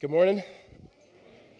Good morning.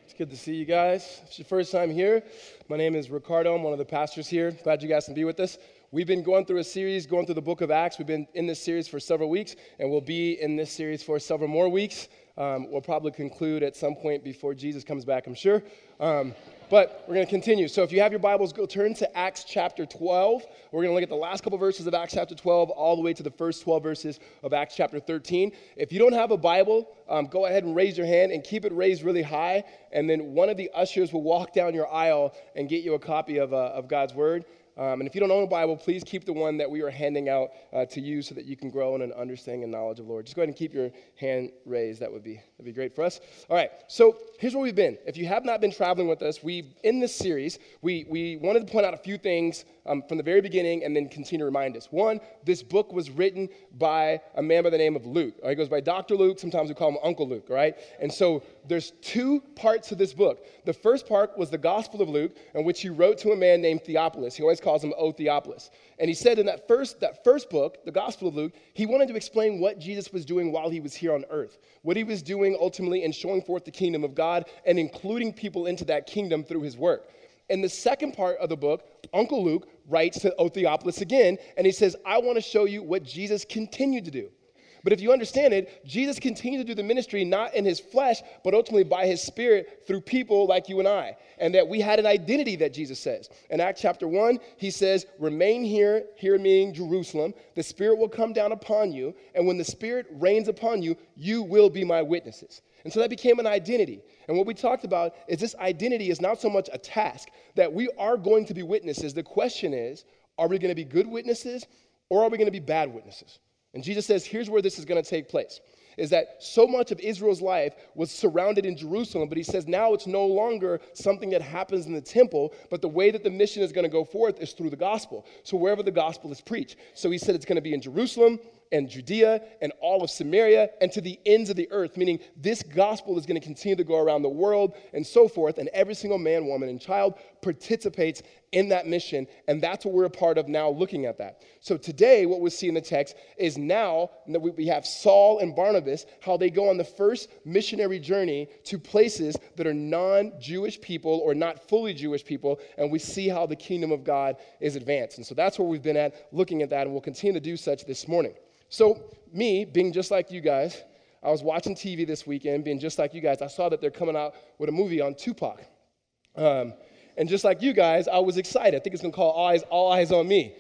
It's good to see you guys. It's your first time here, my name is Ricardo. I'm one of the pastors here. Glad you guys can be with us. We've been going through a series, going through the book of Acts. We've been in this series for several weeks, and we'll be in this series for several more weeks. Um, we'll probably conclude at some point before Jesus comes back, I'm sure. Um, but we're going to continue. So if you have your Bibles, go turn to Acts chapter 12. We're going to look at the last couple verses of Acts chapter 12 all the way to the first 12 verses of Acts chapter 13. If you don't have a Bible, um, go ahead and raise your hand and keep it raised really high. And then one of the ushers will walk down your aisle and get you a copy of, uh, of God's Word. Um, and if you don't own a Bible, please keep the one that we are handing out uh, to you so that you can grow in an understanding and knowledge of the Lord. Just go ahead and keep your hand raised. That would be that'd be great for us. All right. So here's where we've been. If you have not been traveling with us, we in this series we we wanted to point out a few things um, from the very beginning and then continue to remind us. One, this book was written by a man by the name of Luke. Right? He goes by Dr. Luke. Sometimes we call him Uncle Luke. Right? And so there's two parts to this book. The first part was the Gospel of Luke, in which he wrote to a man named Theophilus. He always calls him O. And he said in that first, that first book, the Gospel of Luke, he wanted to explain what Jesus was doing while he was here on earth, what he was doing ultimately in showing forth the kingdom of God and including people into that kingdom through his work. In the second part of the book, Uncle Luke writes to O again, and he says, I want to show you what Jesus continued to do. But if you understand it, Jesus continued to do the ministry not in his flesh, but ultimately by his spirit through people like you and I. And that we had an identity that Jesus says. In Acts chapter 1, he says, Remain here, here meaning Jerusalem. The Spirit will come down upon you. And when the Spirit reigns upon you, you will be my witnesses. And so that became an identity. And what we talked about is this identity is not so much a task, that we are going to be witnesses. The question is, are we going to be good witnesses or are we going to be bad witnesses? And Jesus says, here's where this is going to take place. Is that so much of Israel's life was surrounded in Jerusalem, but he says now it's no longer something that happens in the temple, but the way that the mission is going to go forth is through the gospel. So wherever the gospel is preached. So he said it's going to be in Jerusalem, and Judea and all of Samaria and to the ends of the earth, meaning this gospel is going to continue to go around the world and so forth. And every single man, woman, and child participates in that mission. And that's what we're a part of now looking at that. So today, what we see in the text is now that we have Saul and Barnabas, how they go on the first missionary journey to places that are non Jewish people or not fully Jewish people. And we see how the kingdom of God is advanced. And so that's where we've been at looking at that. And we'll continue to do such this morning. So, me being just like you guys, I was watching TV this weekend, being just like you guys. I saw that they're coming out with a movie on Tupac. Um, and just like you guys, I was excited. I think it's gonna call All Eyes, All Eyez on Me.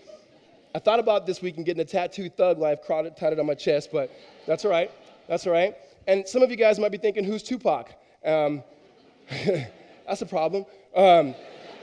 I thought about this week and getting a tattoo thug life tatted on my chest, but that's all right. That's all right. And some of you guys might be thinking, who's Tupac? Um, that's a problem. Um,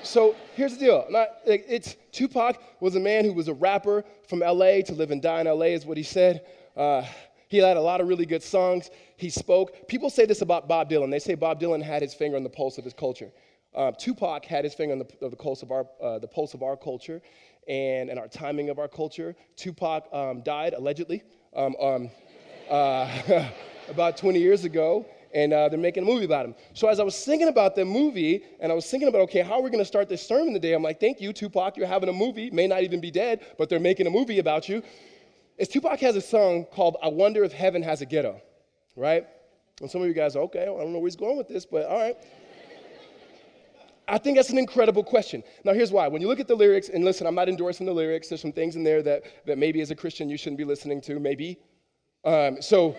so here's the deal. Not, it's Tupac was a man who was a rapper from LA to live and die in LA, is what he said. Uh, he had a lot of really good songs. He spoke. People say this about Bob Dylan. They say Bob Dylan had his finger on the pulse of his culture. Uh, Tupac had his finger on the, the, pulse of our, uh, the pulse of our culture and, and our timing of our culture. Tupac um, died allegedly um, um, uh, about 20 years ago and uh, they're making a movie about him. So as I was thinking about the movie, and I was thinking about, okay, how are we going to start this sermon today? I'm like, thank you, Tupac, you're having a movie, may not even be dead, but they're making a movie about you. Is Tupac has a song called "I Wonder If Heaven Has a Ghetto," right? And some of you guys are okay. I don't know where he's going with this, but all right. I think that's an incredible question. Now, here's why. When you look at the lyrics, and listen, I'm not endorsing the lyrics. There's some things in there that, that maybe as a Christian you shouldn't be listening to, maybe. Um, so,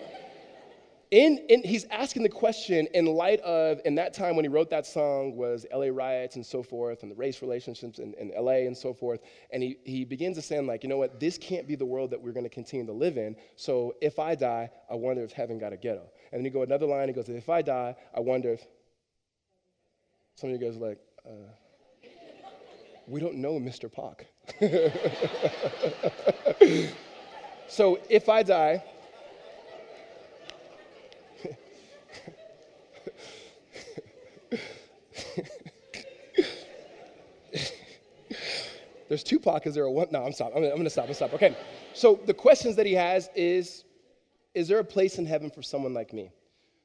in, in, he's asking the question in light of, in that time when he wrote that song was LA riots and so forth, and the race relationships in, in LA and so forth. And he, he begins to say, like, you know what, this can't be the world that we're going to continue to live in. So if I die, I wonder if heaven got a ghetto. And then you go another line, he goes, if I die, I wonder if. Some of you guys are like, uh, we don't know Mr. Pac. so if I die, There's Tupac. Is there a one? No, I'm stop. I'm I'm gonna stop. I'm stop. Okay. So the questions that he has is, is there a place in heaven for someone like me?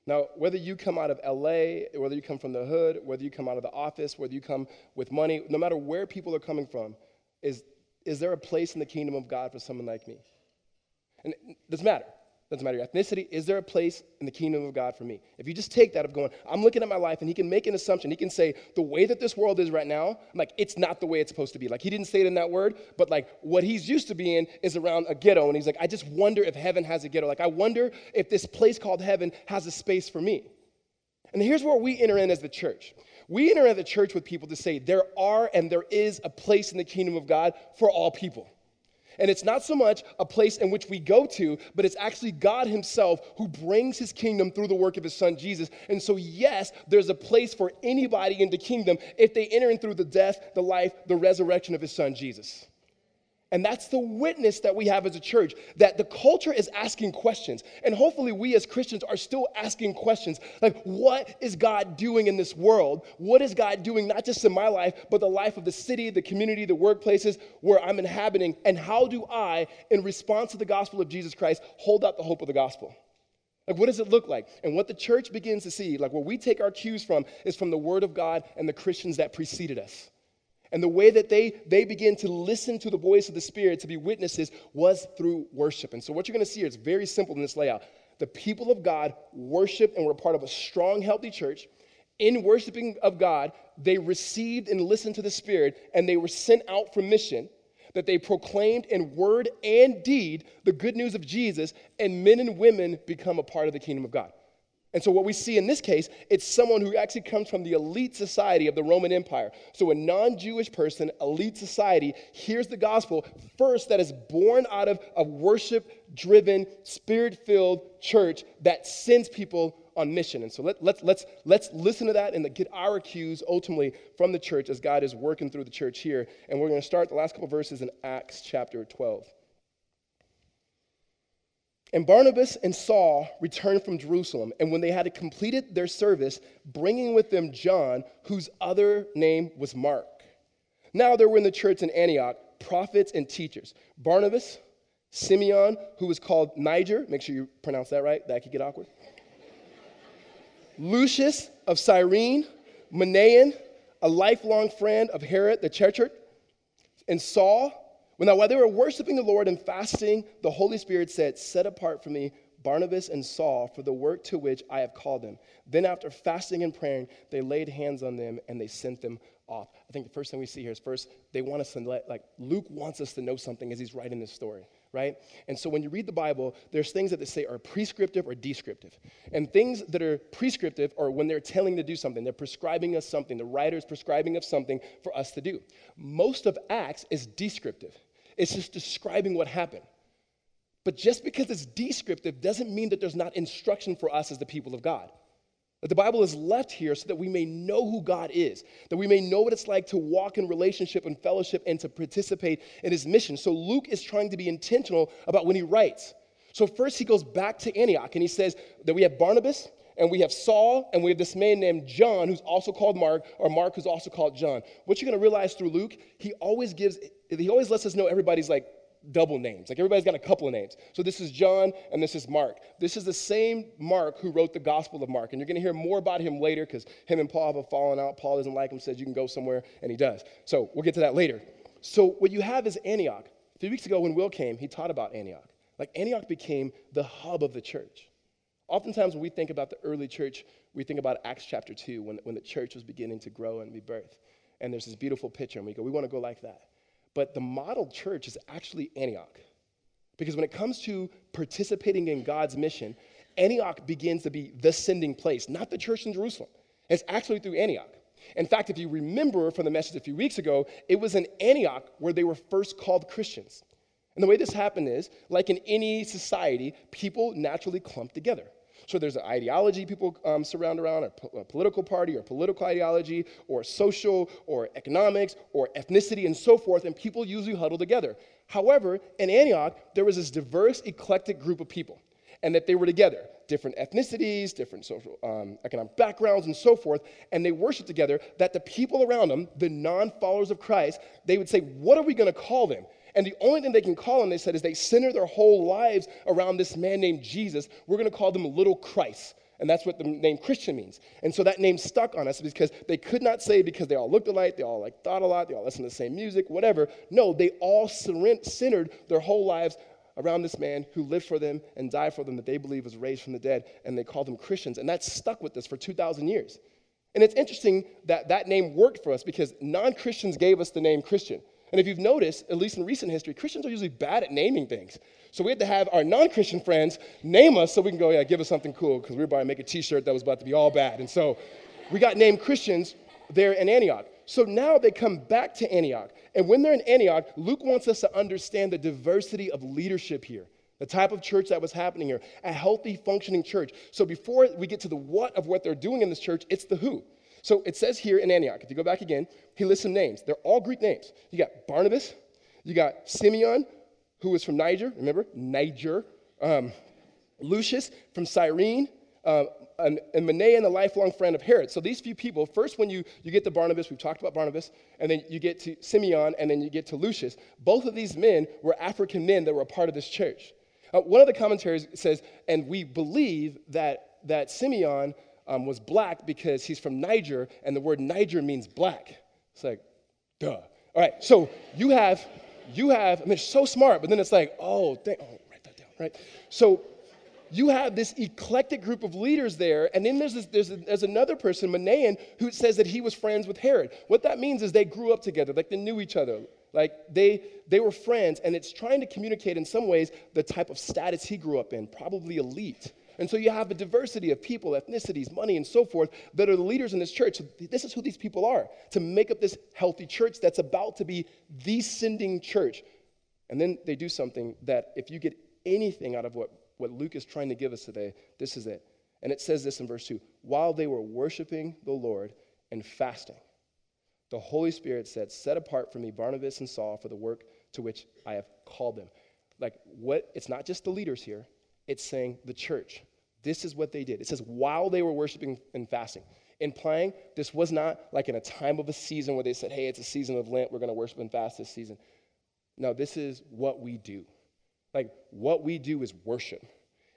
Now, whether you come out of LA, whether you come from the hood, whether you come out of the office, whether you come with money, no matter where people are coming from, is, is there a place in the kingdom of God for someone like me? And it doesn't matter. Doesn't matter your ethnicity, is there a place in the kingdom of God for me? If you just take that of going, I'm looking at my life and he can make an assumption. He can say, the way that this world is right now, I'm like it's not the way it's supposed to be. Like he didn't say it in that word, but like what he's used to being is around a ghetto. And he's like, I just wonder if heaven has a ghetto. Like I wonder if this place called heaven has a space for me. And here's where we enter in as the church. We enter in the church with people to say there are and there is a place in the kingdom of God for all people. And it's not so much a place in which we go to, but it's actually God Himself who brings His kingdom through the work of His Son Jesus. And so, yes, there's a place for anybody in the kingdom if they enter in through the death, the life, the resurrection of His Son Jesus. And that's the witness that we have as a church that the culture is asking questions. And hopefully, we as Christians are still asking questions like, what is God doing in this world? What is God doing, not just in my life, but the life of the city, the community, the workplaces where I'm inhabiting? And how do I, in response to the gospel of Jesus Christ, hold out the hope of the gospel? Like, what does it look like? And what the church begins to see, like where we take our cues from, is from the Word of God and the Christians that preceded us. And the way that they, they begin to listen to the voice of the Spirit to be witnesses was through worship. And so, what you're going to see here is very simple in this layout. The people of God worship and were part of a strong, healthy church. In worshiping of God, they received and listened to the Spirit, and they were sent out for mission. That they proclaimed in word and deed the good news of Jesus, and men and women become a part of the kingdom of God. And so, what we see in this case, it's someone who actually comes from the elite society of the Roman Empire. So, a non Jewish person, elite society, hears the gospel first that is born out of a worship driven, spirit filled church that sends people on mission. And so, let, let's, let's, let's listen to that and get our cues ultimately from the church as God is working through the church here. And we're going to start the last couple verses in Acts chapter 12. And Barnabas and Saul returned from Jerusalem, and when they had completed their service, bringing with them John, whose other name was Mark. Now there were in the church in Antioch prophets and teachers Barnabas, Simeon, who was called Niger, make sure you pronounce that right, that could get awkward. Lucius of Cyrene, Manaen, a lifelong friend of Herod the Tetrarch, and Saul, well, now, while they were worshiping the Lord and fasting, the Holy Spirit said, Set apart for me Barnabas and Saul for the work to which I have called them. Then, after fasting and praying, they laid hands on them and they sent them off. I think the first thing we see here is first, they want us to let, like, Luke wants us to know something as he's writing this story, right? And so when you read the Bible, there's things that they say are prescriptive or descriptive. And things that are prescriptive are when they're telling to do something, they're prescribing us something, the writer is prescribing us something for us to do. Most of Acts is descriptive, it's just describing what happened. But just because it's descriptive doesn't mean that there's not instruction for us as the people of God. That the Bible is left here so that we may know who God is, that we may know what it's like to walk in relationship and fellowship and to participate in his mission. So Luke is trying to be intentional about when he writes. So first he goes back to Antioch and he says that we have Barnabas and we have Saul and we have this man named John who's also called Mark or Mark who's also called John. What you're going to realize through Luke, he always gives he always lets us know everybody's like double names. Like everybody's got a couple of names. So this is John and this is Mark. This is the same Mark who wrote the Gospel of Mark. And you're going to hear more about him later because him and Paul have a fallen out. Paul doesn't like him, says you can go somewhere, and he does. So we'll get to that later. So what you have is Antioch. A few weeks ago when Will came, he taught about Antioch. Like Antioch became the hub of the church. Oftentimes when we think about the early church, we think about Acts chapter 2 when, when the church was beginning to grow and be. And there's this beautiful picture, and we go, we want to go like that. But the model church is actually Antioch. Because when it comes to participating in God's mission, Antioch begins to be the sending place, not the church in Jerusalem. It's actually through Antioch. In fact, if you remember from the message a few weeks ago, it was in Antioch where they were first called Christians. And the way this happened is, like in any society, people naturally clump together. So there's an ideology people um, surround around, a, a political party or political ideology, or social or economics or ethnicity and so forth, and people usually huddle together. However, in Antioch, there was this diverse, eclectic group of people, and that they were together, different ethnicities, different social, um, economic backgrounds, and so forth, and they worshiped together. That the people around them, the non followers of Christ, they would say, What are we going to call them? And the only thing they can call him, they said, is they center their whole lives around this man named Jesus. We're going to call them little Christ. And that's what the name Christian means. And so that name stuck on us because they could not say because they all looked alike, they all like thought a lot, they all listened to the same music, whatever. No, they all centered their whole lives around this man who lived for them and died for them that they believe was raised from the dead, and they called them Christians. And that stuck with us for 2,000 years. And it's interesting that that name worked for us because non Christians gave us the name Christian. And if you've noticed, at least in recent history, Christians are usually bad at naming things. So we had to have our non Christian friends name us so we can go, yeah, give us something cool because we were about to make a t shirt that was about to be all bad. And so we got named Christians there in Antioch. So now they come back to Antioch. And when they're in Antioch, Luke wants us to understand the diversity of leadership here, the type of church that was happening here, a healthy, functioning church. So before we get to the what of what they're doing in this church, it's the who. So it says here in Antioch, if you go back again, he lists some names. They're all Greek names. You got Barnabas, you got Simeon, who was from Niger, remember? Niger. Um, Lucius from Cyrene, uh, and, and Manaen, a lifelong friend of Herod. So these few people, first when you, you get to Barnabas, we've talked about Barnabas, and then you get to Simeon, and then you get to Lucius. Both of these men were African men that were a part of this church. Uh, one of the commentaries says, and we believe that, that Simeon um, was black because he's from Niger, and the word Niger means black. It's like, duh. All right, so you have, you have, I mean, it's so smart, but then it's like, oh, thank, oh, write that down, right? So you have this eclectic group of leaders there, and then there's, this, there's, a, there's another person, Manaen, who says that he was friends with Herod. What that means is they grew up together, like they knew each other, like they, they were friends, and it's trying to communicate in some ways the type of status he grew up in, probably elite. And so you have a diversity of people, ethnicities, money, and so forth that are the leaders in this church. This is who these people are to make up this healthy church that's about to be the sending church. And then they do something that, if you get anything out of what what Luke is trying to give us today, this is it. And it says this in verse 2 While they were worshiping the Lord and fasting, the Holy Spirit said, Set apart for me Barnabas and Saul for the work to which I have called them. Like, what? It's not just the leaders here, it's saying the church. This is what they did. It says, while they were worshiping and fasting. Implying this was not like in a time of a season where they said, hey, it's a season of Lent, we're going to worship and fast this season. No, this is what we do. Like, what we do is worship.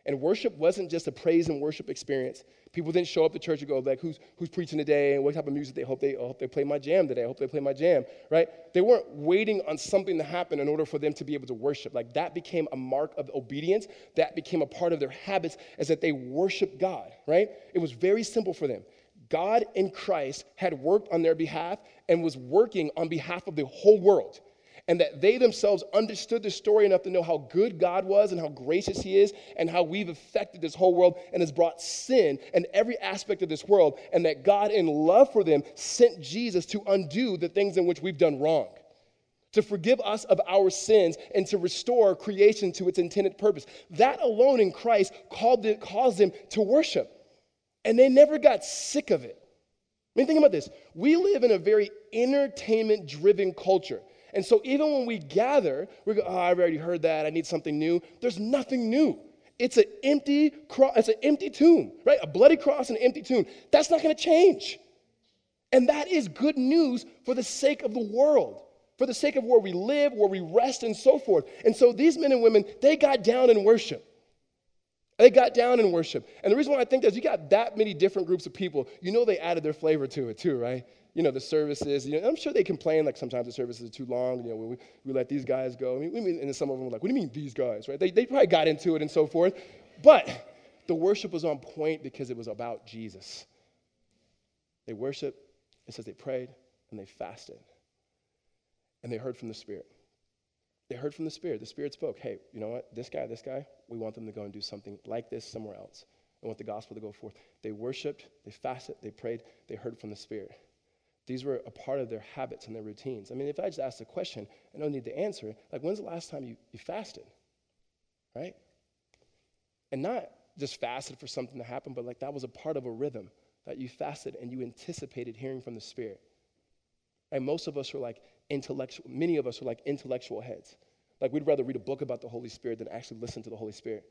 And worship wasn't just a praise and worship experience. People didn't show up to church and go, like, who's, who's preaching today and what type of music they hope they, hope they play my jam today. I hope they play my jam, right? They weren't waiting on something to happen in order for them to be able to worship. Like, that became a mark of obedience. That became a part of their habits as that they worship God, right? It was very simple for them. God in Christ had worked on their behalf and was working on behalf of the whole world and that they themselves understood the story enough to know how good God was and how gracious He is and how we've affected this whole world and has brought sin and every aspect of this world, and that God, in love for them, sent Jesus to undo the things in which we've done wrong. To forgive us of our sins and to restore creation to its intended purpose. That alone in Christ called it, caused them to worship. And they never got sick of it. I mean, think about this. We live in a very entertainment driven culture. And so even when we gather, we go, oh, I've already heard that. I need something new. There's nothing new. It's an empty cross, it's an empty tomb, right? A bloody cross and an empty tomb. That's not to change. And that is good news for the sake of the world, for the sake of where we live, where we rest, and so forth. And so these men and women, they got down in worship. They got down in worship. And the reason why I think that is you got that many different groups of people, you know they added their flavor to it too, right? You know, the services. You know, I'm sure they complain like sometimes the services are too long. You know, we, we let these guys go. I mean, we mean, and some of them were like, what do you mean these guys, right? They, they probably got into it and so forth. But the worship was on point because it was about Jesus. They worshiped, it says they prayed, and they fasted. And they heard from the Spirit. They heard from the Spirit. The Spirit spoke, hey, you know what? This guy, this guy, we want them to go and do something like this somewhere else. I want the gospel to go forth. They worshiped, they fasted, they prayed, they heard from the Spirit. These were a part of their habits and their routines. I mean, if I just asked a question and don't need to answer it, like when's the last time you, you fasted? Right? And not just fasted for something to happen, but like that was a part of a rhythm that you fasted and you anticipated hearing from the Spirit. And most of us are like intellectual, many of us are like intellectual heads. Like we'd rather read a book about the Holy Spirit than actually listen to the Holy Spirit.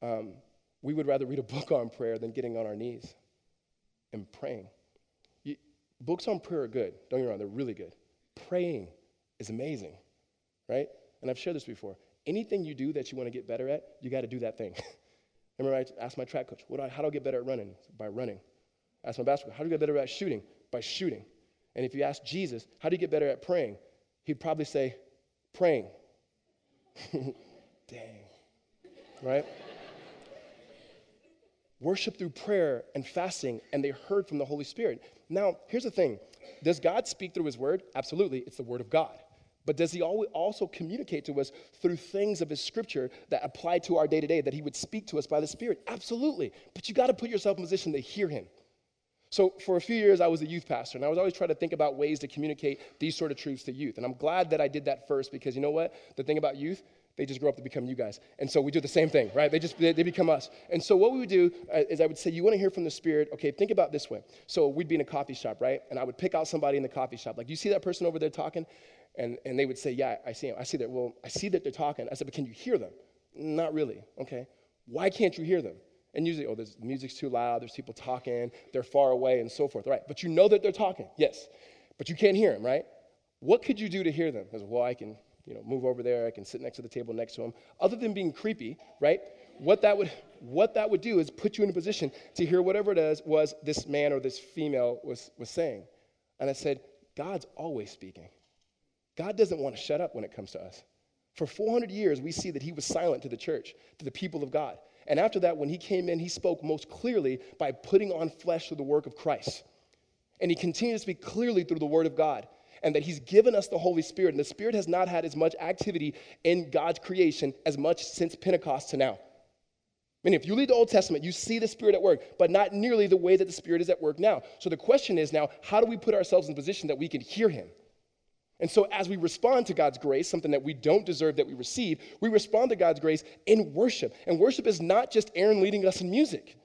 Um, we would rather read a book on prayer than getting on our knees and praying. Books on prayer are good. Don't get me wrong, they're really good. Praying is amazing, right? And I've shared this before. Anything you do that you want to get better at, you got to do that thing. Remember, I asked my track coach, do I, how do I get better at running? By running. I asked my basketball, coach, how do you get better at shooting? By shooting. And if you ask Jesus, how do you get better at praying? He'd probably say, praying. Dang. Right? Worship through prayer and fasting, and they heard from the Holy Spirit. Now, here's the thing Does God speak through His Word? Absolutely. It's the Word of God. But does He also communicate to us through things of His Scripture that apply to our day to day, that He would speak to us by the Spirit? Absolutely. But you got to put yourself in position to hear Him. So, for a few years, I was a youth pastor, and I was always trying to think about ways to communicate these sort of truths to youth. And I'm glad that I did that first because you know what? The thing about youth, they just grow up to become you guys. And so we do the same thing, right? They just they, they become us. And so what we would do uh, is I would say, you want to hear from the Spirit? Okay, think about this way. So we'd be in a coffee shop, right? And I would pick out somebody in the coffee shop. Like, you see that person over there talking? And, and they would say, yeah, I see him. I see that. Well, I see that they're talking. I said, but can you hear them? Not really. Okay. Why can't you hear them? And usually, oh, there's, the music's too loud, there's people talking, they're far away, and so forth, right? But you know that they're talking, yes. But you can't hear them, right? What could you do to hear them? Because, well, I can, you know, move over there, I can sit next to the table next to him. Other than being creepy, right? What that would, what that would do is put you in a position to hear whatever it is was this man or this female was, was saying. And I said, God's always speaking. God doesn't want to shut up when it comes to us. For 400 years, we see that he was silent to the church, to the people of God. And after that, when he came in, he spoke most clearly by putting on flesh through the work of Christ. And he continues to speak clearly through the word of God. And that he's given us the Holy Spirit. And the Spirit has not had as much activity in God's creation as much since Pentecost to now. I mean, if you read the Old Testament, you see the Spirit at work, but not nearly the way that the Spirit is at work now. So the question is now, how do we put ourselves in position that we can hear him? And so, as we respond to God's grace, something that we don't deserve that we receive, we respond to God's grace in worship. And worship is not just Aaron leading us in music.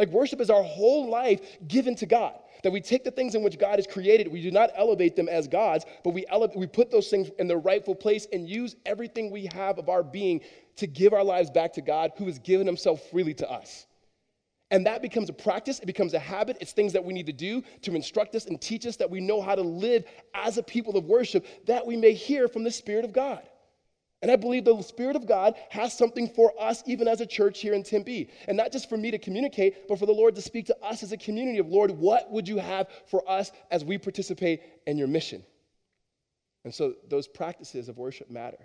Like, worship is our whole life given to God. That we take the things in which God has created, we do not elevate them as gods, but we, ele- we put those things in their rightful place and use everything we have of our being to give our lives back to God who has given himself freely to us. And that becomes a practice, it becomes a habit. It's things that we need to do to instruct us and teach us that we know how to live as a people of worship, that we may hear from the Spirit of God. And I believe the Spirit of God has something for us, even as a church here in Tempe. And not just for me to communicate, but for the Lord to speak to us as a community of, Lord, what would you have for us as we participate in your mission? And so those practices of worship matter.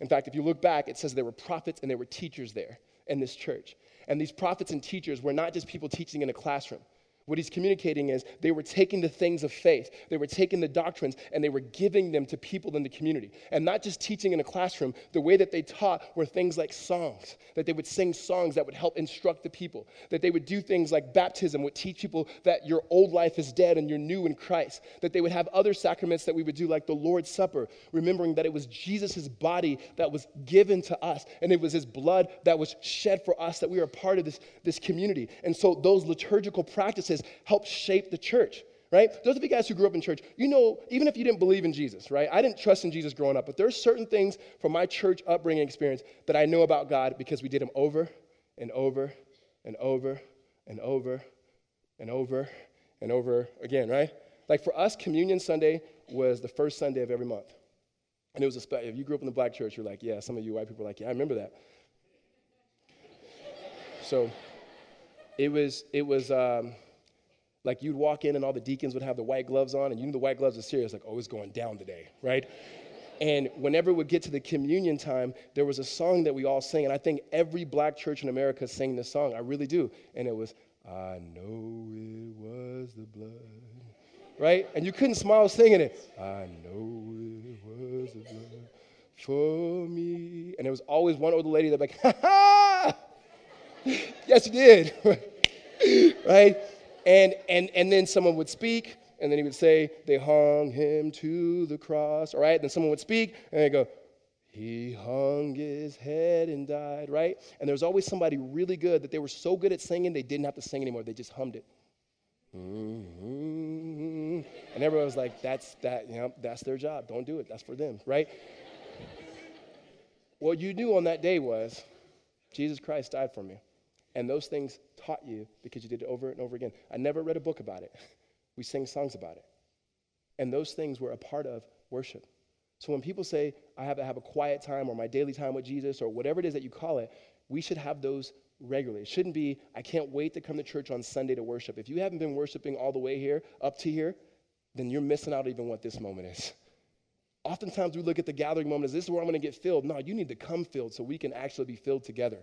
In fact, if you look back, it says there were prophets and there were teachers there in this church. And these prophets and teachers were not just people teaching in a classroom. What he's communicating is they were taking the things of faith, they were taking the doctrines, and they were giving them to people in the community. And not just teaching in a classroom, the way that they taught were things like songs, that they would sing songs that would help instruct the people, that they would do things like baptism, would teach people that your old life is dead and you're new in Christ, that they would have other sacraments that we would do, like the Lord's Supper, remembering that it was Jesus' body that was given to us, and it was his blood that was shed for us, that we are part of this, this community. And so those liturgical practices helped shape the church right? Those of you guys who grew up in church, you know, even if you didn't believe in Jesus, right? I didn't trust in Jesus growing up, but there's certain things from my church upbringing experience that I know about God because we did them over and over and over and over and over and over again, right? Like for us, Communion Sunday was the first Sunday of every month. And it was a special, if you grew up in the black church, you're like, yeah, some of you white people are like, yeah, I remember that. So it was, it was, um, like you'd walk in and all the deacons would have the white gloves on, and you knew the white gloves were serious, like, oh, it's going down today, right? And whenever we'd get to the communion time, there was a song that we all sang, and I think every black church in America sang this song. I really do. And it was, I know it was the blood. Right? And you couldn't smile singing it. I know it was the blood for me. And there was always one older lady that like, ha ha! yes, you did. right? And, and, and then someone would speak, and then he would say, They hung him to the cross, all right? Then someone would speak, and they go, He hung his head and died, right? And there was always somebody really good that they were so good at singing, they didn't have to sing anymore. They just hummed it. Mm-hmm. And everyone was like, That's that, you know, that's their job. Don't do it. That's for them, right? what you knew on that day was Jesus Christ died for me. And those things taught you because you did it over and over again. I never read a book about it. We sing songs about it. And those things were a part of worship. So when people say, I have to have a quiet time or my daily time with Jesus or whatever it is that you call it, we should have those regularly. It shouldn't be, I can't wait to come to church on Sunday to worship. If you haven't been worshiping all the way here, up to here, then you're missing out even what this moment is. Oftentimes we look at the gathering moment as this is where I'm going to get filled. No, you need to come filled so we can actually be filled together.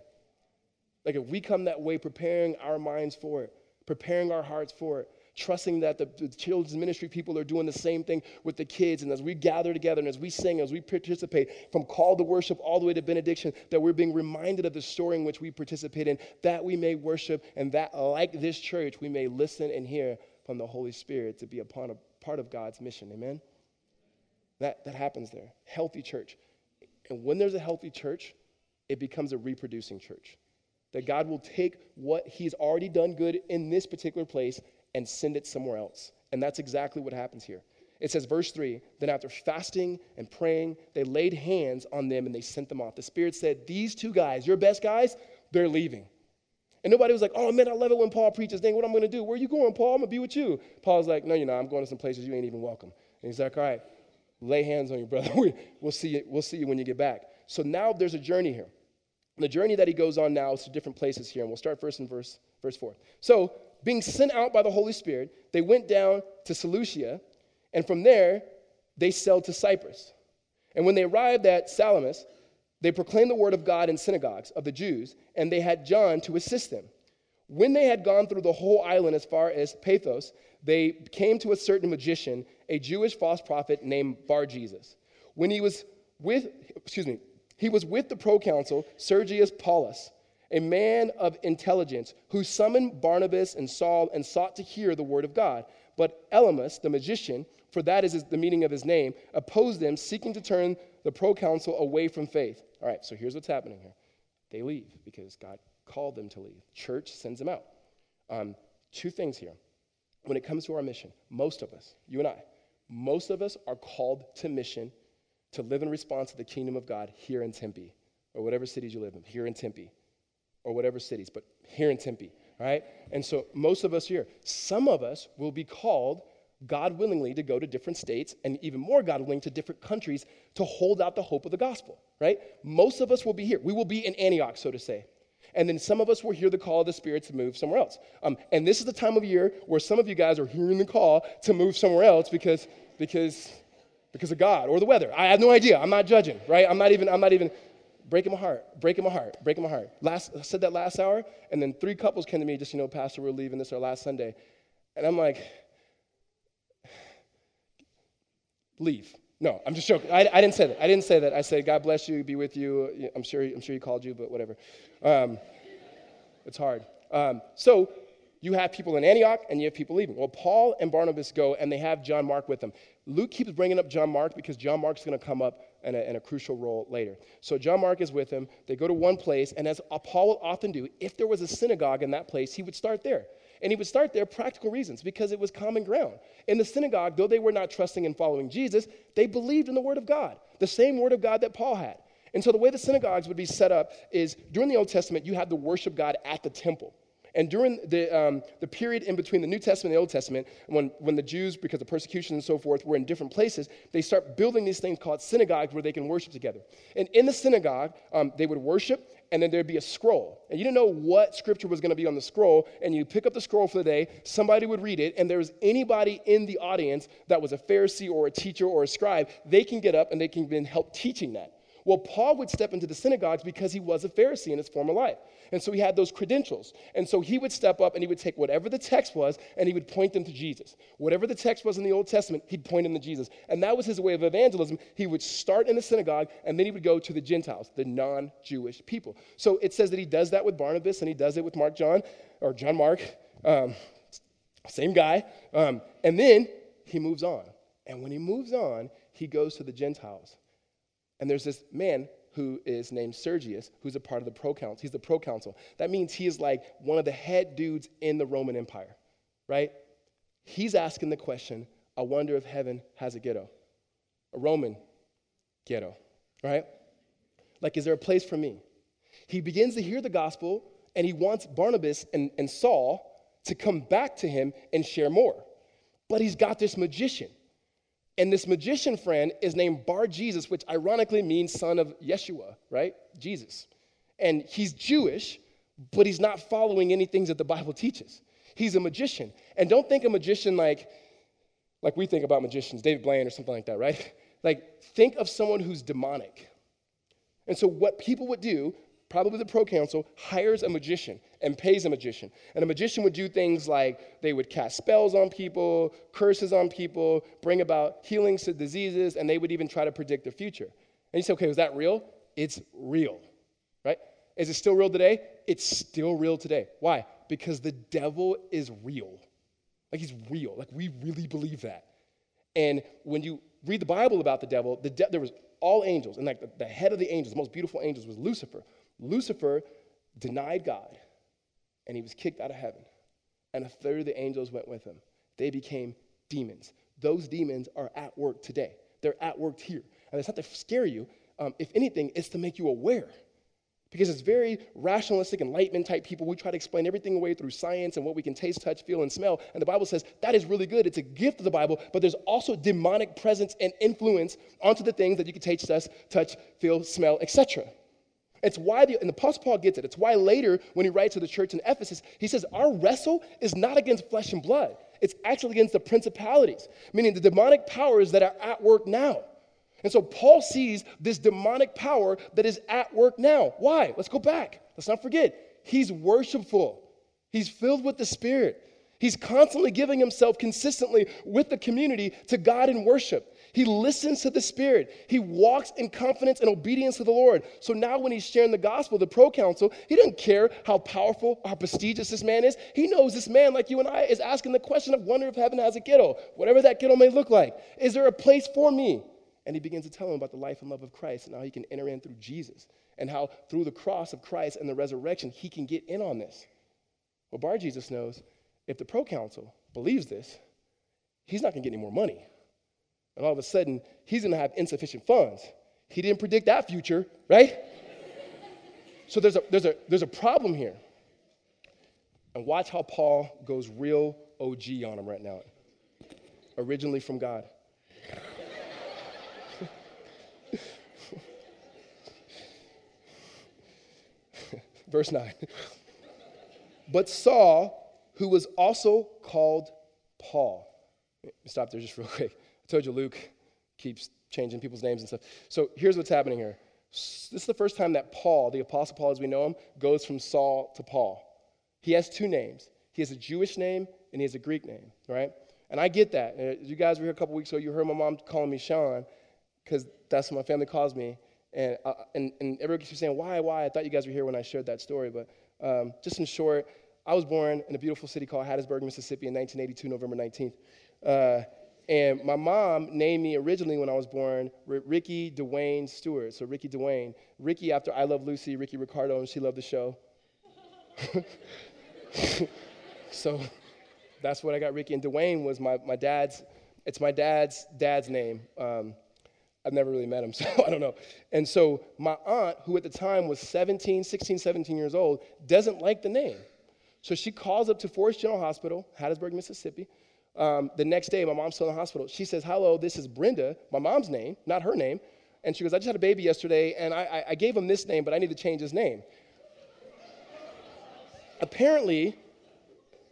Like if we come that way, preparing our minds for it, preparing our hearts for it, trusting that the, the, children's ministry people are doing the same thing with the kids. And as we gather together and as we sing, as we participate from call to worship all the way to benediction, that we're being reminded of the story in which we participate in, that we may worship and that, like this church, we may listen and hear from the Holy Spirit to be upon a part of, God's mission. Amen? That, that happens there. Healthy church. And when there's a healthy church, it becomes a reproducing church. That God will take what He's already done good in this particular place and send it somewhere else. And that's exactly what happens here. It says, verse 3 Then after fasting and praying, they laid hands on them and they sent them off. The Spirit said, These two guys, your best guys, they're leaving. And nobody was like, Oh man, I love it when Paul preaches. Dang, what am I'm going to do? Where are you going, Paul? I'm going to be with you. Paul's like, No, you're not. I'm going to some places you ain't even welcome. And he's like, All right, lay hands on your brother. we'll, see you, we'll see you when you get back. So now there's a journey here. And the journey that he goes on now is to different places here. And we'll start first in verse, verse 4. So being sent out by the Holy Spirit, they went down to Seleucia, and from there they sailed to Cyprus. And when they arrived at Salamis, they proclaimed the word of God in synagogues of the Jews, and they had John to assist them. When they had gone through the whole island as far as Paphos, they came to a certain magician, a Jewish false prophet named Bar Jesus. When he was with, excuse me, he was with the proconsul Sergius Paulus a man of intelligence, who summoned Barnabas and Saul and sought to hear the word of God. But Elymas, the magician, for that is the meaning of his name, opposed them, seeking to turn the proconsul away from faith. All right, so here's what's happening here. They leave because God called them to leave. Church sends them out. Um, two things here. When it comes to our mission, most of us, you and I, most of us are called to mission to live in response to the kingdom of God here in Tempe or whatever cities you live in, here in Tempe or whatever cities, but here in Tempe, right? And so most of us here, some of us will be called, God willingly, to go to different states and even more God willing to different countries to hold out the hope of the gospel, right? Most of us will be here. We will be in Antioch, so to say. And then some of us will hear the call of the Spirit to move somewhere else. Um, and this is the time of year where some of you guys are hearing the call to move somewhere else because, because, because of God or the weather. I have no idea. I'm not judging, right? I'm not even, I'm not even breaking my heart, breaking my heart, breaking my heart. Last, I said that last hour, and then three couples came to me, just, you know, Pastor, we're leaving this our last Sunday. And I'm like, leave. No, I'm just joking. I, I, didn't say that. I didn't say that. I said, God bless you, be with you. I'm sure, I'm sure he called you, but whatever. Um, it's hard. Um, so you have people in Antioch and you have people leaving. Well, Paul and Barnabas go and they have John Mark with them. Luke keeps bringing up John Mark because John Mark's going to come up in a, in a, crucial role later. So John Mark is with him. They go to one place, and as Paul will often do, if there was a synagogue in that place, he would start there. And he would start there practical reasons because it was common ground. In the synagogue, though they were not trusting and following Jesus, they believed in the Word of God, the same Word of God that Paul had. And so the way the synagogues would be set up is during the Old Testament, you had to worship God at the temple. And during the, um, the period in between the New Testament and the Old Testament, when, when the Jews, because of persecution and so forth, were in different places, they start building these things called synagogues where they can worship together. And in the synagogue, um, they would worship, and then there'd be a scroll. And you didn't know what scripture was going to be on the scroll, and you pick up the scroll for the day, somebody would read it, and there was anybody in the audience that was a Pharisee or a teacher or a scribe, they can get up and they can then help teaching that. Well, Paul would step into the synagogues because he was a Pharisee in his former life. And so he had those credentials. And so he would step up and he would take whatever the text was and he would point them to Jesus. Whatever the text was in the Old Testament, he'd point them to Jesus. And that was his way of evangelism. He would start in the synagogue and then he would go to the Gentiles, the non Jewish people. So it says that he does that with Barnabas and he does it with Mark John, or John Mark, um, same guy. Um, and then he moves on. And when he moves on, he goes to the Gentiles. And there's this man who is named Sergius, who's a part of the proconsul. He's the proconsul. That means he is like one of the head dudes in the Roman Empire, right? He's asking the question I wonder if heaven has a ghetto, a Roman ghetto, right? Like, is there a place for me? He begins to hear the gospel and he wants Barnabas and, and Saul to come back to him and share more. But he's got this magician and this magician friend is named Bar Jesus, which ironically means son of Yeshua, right? Jesus. And he's Jewish, but he's not following anything that the Bible teaches. He's a magician. And don't think a magician like, like we think about magicians, David Blaine or something like that, right? Like, think of someone who's demonic. And so, what people would do, probably the proconsul, hires a magician and pays a magician. And a magician would do things like they would cast spells on people, curses on people, bring about healings to diseases, and they would even try to predict the future. And you say, okay, was that real? It's real, right? Is it still real today? It's still real today. Why? Because the devil is real. Like he's real. Like we really believe that. And when you read the Bible about the devil, the de- there was all angels, and like the, the head of the angels, the most beautiful angels was Lucifer. Lucifer denied God, and he was kicked out of heaven. And a third of the angels went with him. They became demons. Those demons are at work today. They're at work here. And it's not to scare you. Um, if anything, it's to make you aware. Because it's very rationalistic, enlightenment type people. We try to explain everything away through science and what we can taste, touch, feel, and smell. And the Bible says that is really good. It's a gift of the Bible, but there's also demonic presence and influence onto the things that you can taste, touch, feel, smell, etc. It's why, the, and the Apostle Paul gets it. It's why later, when he writes to the church in Ephesus, he says, Our wrestle is not against flesh and blood, it's actually against the principalities, meaning the demonic powers that are at work now. And so Paul sees this demonic power that is at work now. Why? Let's go back. Let's not forget. He's worshipful, he's filled with the Spirit. He's constantly giving himself consistently with the community to God in worship. He listens to the Spirit. He walks in confidence and obedience to the Lord. So now, when he's sharing the gospel, the proconsul, he doesn't care how powerful, how prestigious this man is. He knows this man, like you and I, is asking the question of wonder if heaven has a ghetto, whatever that ghetto may look like. Is there a place for me? And he begins to tell him about the life and love of Christ and how he can enter in through Jesus and how through the cross of Christ and the resurrection, he can get in on this. Well, Bar Jesus knows if the proconsul believes this, he's not going to get any more money. And all of a sudden, he's going to have insufficient funds. He didn't predict that future, right? so there's a, there's, a, there's a problem here. And watch how Paul goes real OG on him right now. Originally from God. Verse 9. But Saul, who was also called Paul. Stop there just real quick. Told you Luke keeps changing people's names and stuff. So here's what's happening here. This is the first time that Paul, the Apostle Paul as we know him, goes from Saul to Paul. He has two names. He has a Jewish name and he has a Greek name, right? And I get that. Uh, you guys were here a couple weeks ago. You heard my mom calling me Sean because that's what my family calls me. And, uh, and, and everybody keeps saying, why, why? I thought you guys were here when I shared that story. But um, just in short, I was born in a beautiful city called Hattiesburg, Mississippi in 1982, November 19th. Uh, and my mom named me originally when I was born R- Ricky Dwayne Stewart. So Ricky Dwayne. Ricky after I Love Lucy, Ricky Ricardo, and she loved the show. so that's what I got Ricky. And Dwayne was my, my dad's, it's my dad's dad's name. Um, I've never really met him, so I don't know. And so my aunt, who at the time was 17, 16, 17 years old, doesn't like the name. So she calls up to Forrest General Hospital, Hattiesburg, Mississippi. Um, the next day, my mom's still in the hospital. She says, Hello, this is Brenda, my mom's name, not her name. And she goes, I just had a baby yesterday, and I, I, I gave him this name, but I need to change his name. Apparently,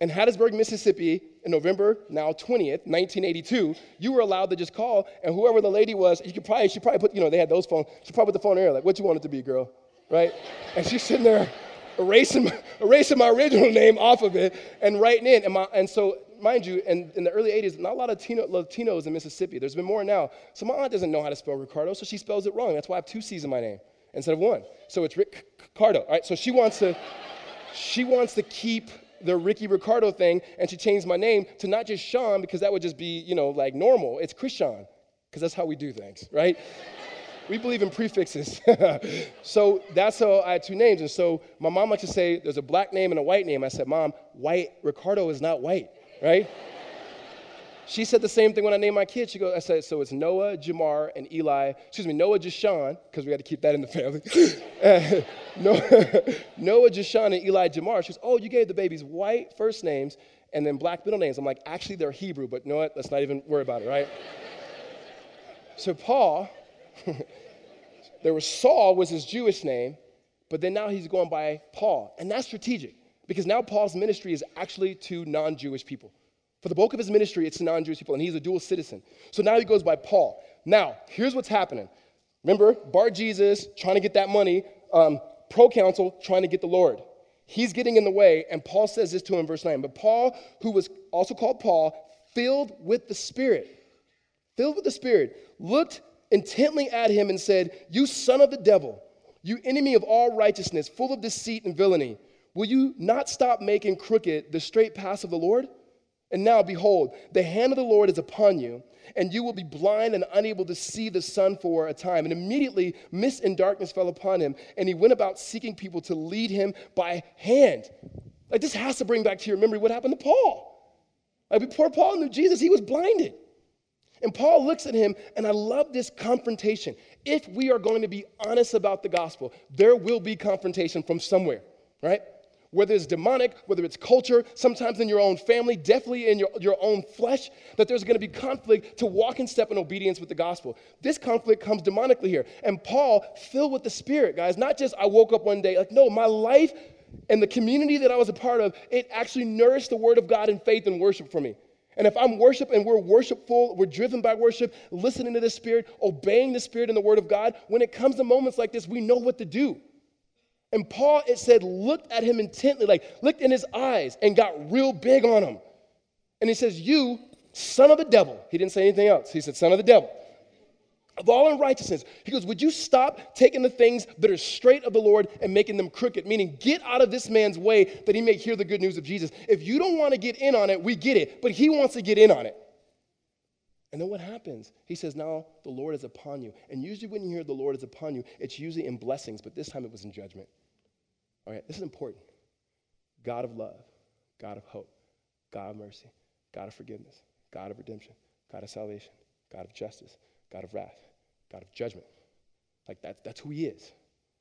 in Hattiesburg, Mississippi, in November, now 20th, 1982, you were allowed to just call, and whoever the lady was, you could probably, she probably put, you know, they had those phones, she probably put the phone in there, like, what you want it to be, girl, right? and she's sitting there erasing, erasing my original name off of it and writing in. And, my, and so, mind you, in, in the early 80s, not a lot of Tino, Latinos in Mississippi. There's been more now. So my aunt doesn't know how to spell Ricardo, so she spells it wrong. That's why I have two C's in my name instead of one. So it's Ricardo. All right, so she wants to, she wants to keep the Ricky Ricardo thing, and she changed my name to not just Sean because that would just be, you know, like normal. It's Christian because that's how we do things, right? we believe in prefixes. so that's how I had two names. And so my mom likes to say there's a black name and a white name. I said, Mom, white, Ricardo is not white, right? She said the same thing when I named my kid. She goes, I said, so it's Noah, Jamar, and Eli. Excuse me, Noah, Jashawn, because we had to keep that in the family. Noah, Noah, Jashawn, and Eli, Jamar. She goes, oh, you gave the babies white first names and then black middle names. I'm like, actually, they're Hebrew, but you know what? Let's not even worry about it, right? so Paul, there was Saul was his Jewish name, but then now he's going by Paul. And that's strategic because now Paul's ministry is actually to non Jewish people. For the bulk of his ministry, it's to non Jewish people, and he's a dual citizen. So now he goes by Paul. Now, here's what's happening. Remember, Bar Jesus trying to get that money, um, proconsul trying to get the Lord. He's getting in the way, and Paul says this to him in verse 9. But Paul, who was also called Paul, filled with the Spirit, filled with the Spirit, looked intently at him and said, You son of the devil, you enemy of all righteousness, full of deceit and villainy, will you not stop making crooked the straight paths of the Lord? And now, behold, the hand of the Lord is upon you, and you will be blind and unable to see the sun for a time. And immediately, mist and darkness fell upon him, and he went about seeking people to lead him by hand. Like, this has to bring back to your memory what happened to Paul. Like, before Paul knew Jesus, he was blinded. And Paul looks at him, and I love this confrontation. If we are going to be honest about the gospel, there will be confrontation from somewhere, right? Whether it's demonic, whether it's culture, sometimes in your own family, definitely in your, your own flesh, that there's going to be conflict to walk in step in obedience with the gospel. This conflict comes demonically here. And Paul, filled with the Spirit, guys, not just I woke up one day, like, no, my life and the community that I was a part of, it actually nourished the word of God in faith and worship for me. And if I'm worship and we're worshipful, we're driven by worship, listening to the Spirit, obeying the Spirit and the Word of God, when it comes to moments like this, we know what to do. And Paul, it said, looked at him intently, like looked in his eyes and got real big on him. And he says, You, son of the devil. He didn't say anything else. He said, Son of the devil. Of all unrighteousness. He goes, Would you stop taking the things that are straight of the Lord and making them crooked? Meaning, get out of this man's way that he may hear the good news of Jesus. If you don't want to get in on it, we get it, but he wants to get in on it. And then what happens? He says, Now the Lord is upon you. And usually, when you hear the Lord is upon you, it's usually in blessings, but this time it was in judgment. All right, this is important. God of love, God of hope, God of mercy, God of forgiveness, God of redemption, God of salvation, God of justice, God of wrath, God of judgment. Like that, that's who he is.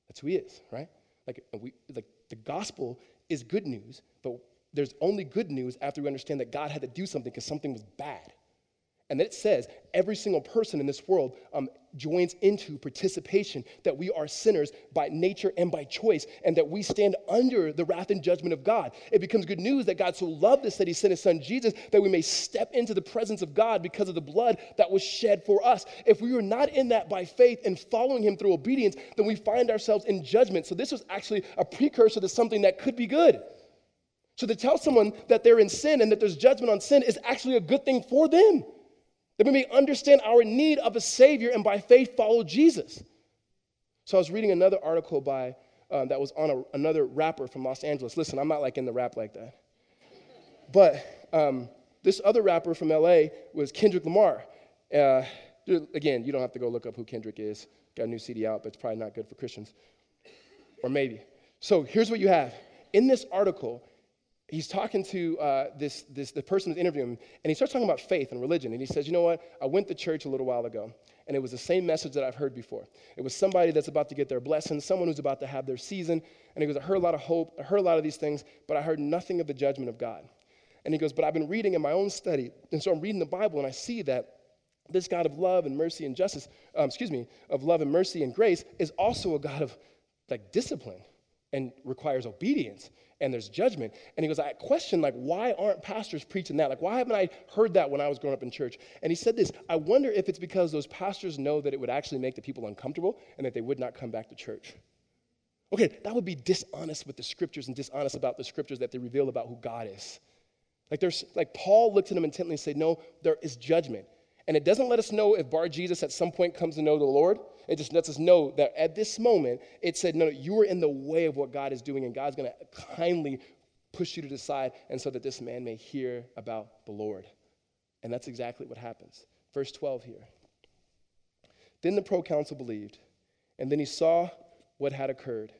That's who he is, right? Like we like the gospel is good news, but there's only good news after we understand that God had to do something because something was bad. And then it says every single person in this world um, joins into participation that we are sinners by nature and by choice, and that we stand under the wrath and judgment of God. It becomes good news that God so loved us that he sent his son Jesus that we may step into the presence of God because of the blood that was shed for us. If we were not in that by faith and following him through obedience, then we find ourselves in judgment. So this was actually a precursor to something that could be good. So to tell someone that they're in sin and that there's judgment on sin is actually a good thing for them that we may understand our need of a Savior and by faith follow Jesus. So I was reading another article by um, that was on a, another rapper from Los Angeles. Listen, I'm not like in the rap like that. But um, this other rapper from LA was Kendrick Lamar. Uh, again, you don't have to go look up who Kendrick is. Got a new CD out, but it's probably not good for Christians. Or maybe. So here's what you have. In this article, he's talking to uh, this, this, the person who's interviewing him, and he starts talking about faith and religion. And he says, You know what? I went to church a little while ago, and it was the same message that I've heard before. It was somebody that's about to get their blessing, someone who's about to have their season. And he goes, I heard a lot of hope, I heard a lot of these things, but I heard nothing of the judgment of God. And he goes, But I've been reading in my own study, and so I'm reading the Bible, and I see that this God of love and mercy and justice, um, excuse me, of love and mercy and grace is also a God of like discipline and requires obedience and there's judgment. And he goes, I question, like, why aren't pastors preaching that? Like, why haven't I heard that when I was growing up in church? And he said this I wonder if it's because those pastors know that it would actually make the people uncomfortable and that they would not come back to church. Okay, that would be dishonest with the scriptures and dishonest about the scriptures that they reveal about who God is. Like, there's, like Paul looked at them intently and said, No, there is judgment. And it doesn't let us know if Bar Jesus at some point comes to know the Lord. It just lets us know that at this moment, it said, no, you are in the way of what God is doing, and God's going to kindly push you to the side, and so that this man may hear about the Lord. And that's exactly what happens. Verse 12 here. Then the proconsul believed, and then he saw what had occurred,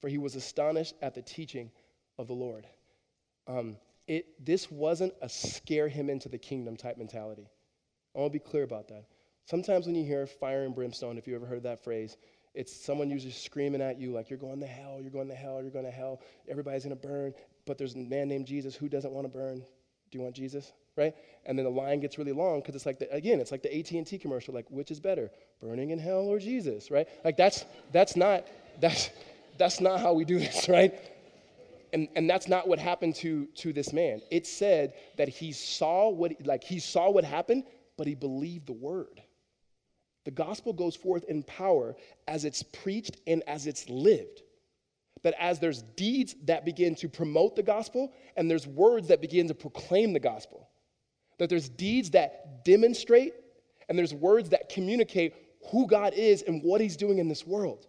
for he was astonished at the teaching of the Lord. Um, it, this wasn't a scare him into the kingdom type mentality. I want to be clear about that. Sometimes when you hear fire and brimstone, if you ever heard that phrase, it's someone usually screaming at you like, you're going to hell, you're going to hell, you're going to hell, everybody's going to burn. But there's a man named Jesus. Who doesn't want to burn? Do you want Jesus? Right? And then the line gets really long because it's like, the, again, it's like the AT&T commercial, like, which is better, burning in hell or Jesus, right? Like that's, that's not, that's, that's not how we do this, right? And, and that's not what happened to, to this man. It said that he saw what, like he saw what happened, but he believed the word. The gospel goes forth in power as it's preached and as it's lived. That as there's deeds that begin to promote the gospel and there's words that begin to proclaim the gospel. That there's deeds that demonstrate and there's words that communicate who God is and what he's doing in this world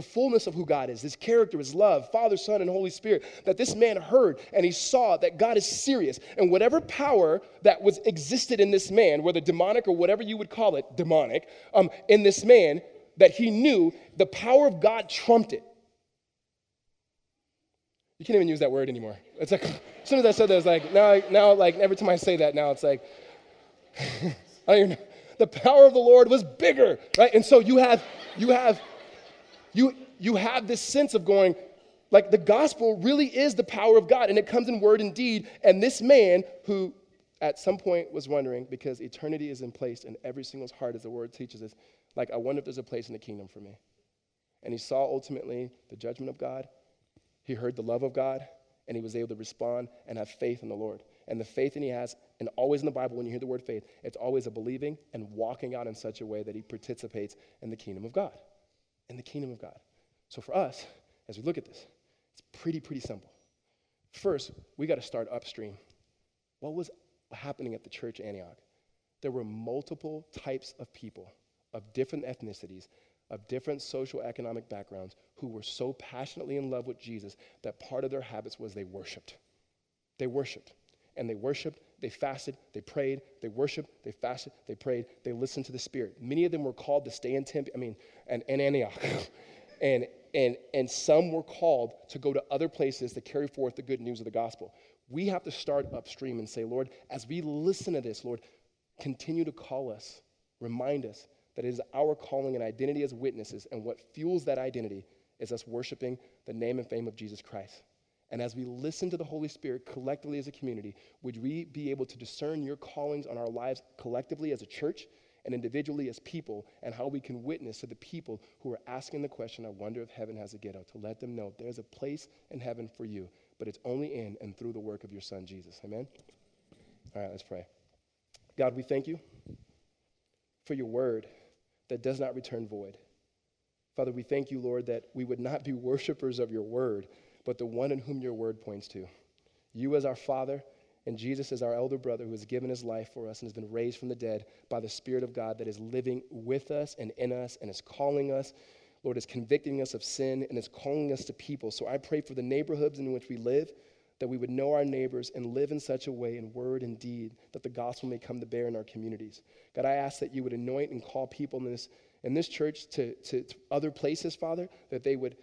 the fullness of who God is, his character, his love, Father, Son, and Holy Spirit, that this man heard and he saw that God is serious. And whatever power that was existed in this man, whether demonic or whatever you would call it, demonic, um, in this man, that he knew the power of God trumped it. You can't even use that word anymore. It's like, as soon as I said that, it's like, now, now like, every time I say that now, it's like, I don't even know. The power of the Lord was bigger, right? And so you have, you have, you, you have this sense of going, like the gospel really is the power of God, and it comes in word and deed. And this man who at some point was wondering, because eternity is in place in every single heart, as the word teaches us, like, I wonder if there's a place in the kingdom for me. And he saw ultimately the judgment of God, he heard the love of God, and he was able to respond and have faith in the Lord. And the faith that he has, and always in the Bible, when you hear the word faith, it's always a believing and walking out in such a way that he participates in the kingdom of God in the kingdom of God. So for us, as we look at this, it's pretty, pretty simple. First, we got to start upstream. What was happening at the church Antioch? There were multiple types of people of different ethnicities, of different social economic backgrounds who were so passionately in love with Jesus that part of their habits was they worshiped. They worshiped. And they worshiped, they fasted, they prayed, they worshiped, they fasted, they prayed, they listened to the Spirit. Many of them were called to stay in temp, I mean, and, and Antioch. and, and, and some were called to go to other places to carry forth the good news of the gospel. We have to start upstream and say, Lord, as we listen to this, Lord, continue to call us, remind us that it is our calling and identity as witnesses, and what fuels that identity is us worshiping the name and fame of Jesus Christ. And as we listen to the Holy Spirit collectively as a community, would we be able to discern your callings on our lives collectively as a church and individually as people, and how we can witness to the people who are asking the question, I wonder if heaven has a ghetto, to let them know there's a place in heaven for you, but it's only in and through the work of your son, Jesus. Amen? All right, let's pray. God, we thank you for your word that does not return void. Father, we thank you, Lord, that we would not be worshipers of your word but the one in whom your word points to. You as our Father, and Jesus as our elder brother who has given his life for us and has been raised from the dead by the Spirit of God that is living with us and in us and is calling us. Lord, is convicting us of sin and is calling us to people. So I pray for the neighborhoods in which we live, that we would know our neighbors and live in such a way in word and deed that the gospel may come to bear in our communities. God, I ask that you would anoint and call people in this, in this church to, to, to other places, Father, that they would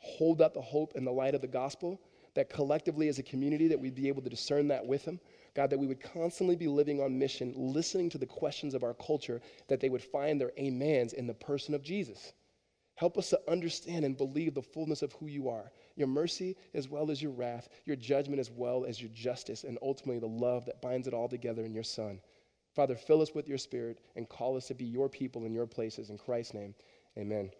hold up the hope and the light of the gospel, that collectively as a community that we'd be able to discern that with them. God, that we would constantly be living on mission, listening to the questions of our culture, that they would find their amens in the person of Jesus. Help us to understand and believe the fullness of who you are your mercy as well as your wrath, your judgment as well as your justice, and ultimately the love that binds it all together in your Son. Father, fill us with your Spirit and call us to be your people in your places. In Christ's name, amen.